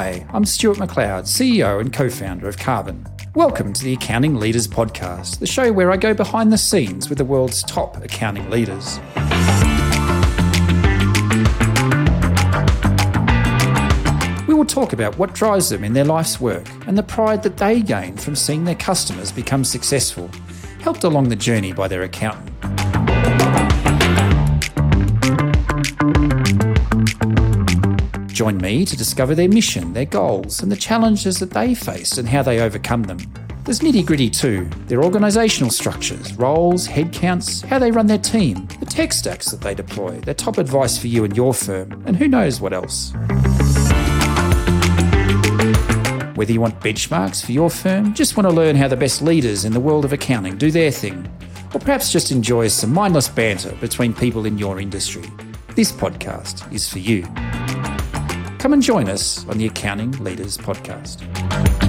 I'm Stuart McLeod, CEO and co founder of Karbon. Welcome to the Accounting Leaders Podcast, the show where I go behind the scenes with the world's top accounting leaders. We will talk about what drives them in their life's work and the pride that they gain from seeing their customers become successful, helped along the journey by their accountant. Join me to discover their mission, their goals, and the challenges that they faced and how they overcome them. There's nitty gritty too their organisational structures, roles, headcounts, how they run their team, the tech stacks that they deploy, their top advice for you and your firm, and who knows what else. Whether you want benchmarks for your firm, just want to learn how the best leaders in the world of accounting do their thing, or perhaps just enjoy some mindless banter between people in your industry, this podcast is for you. Come and join us on the Accounting Leaders Podcast.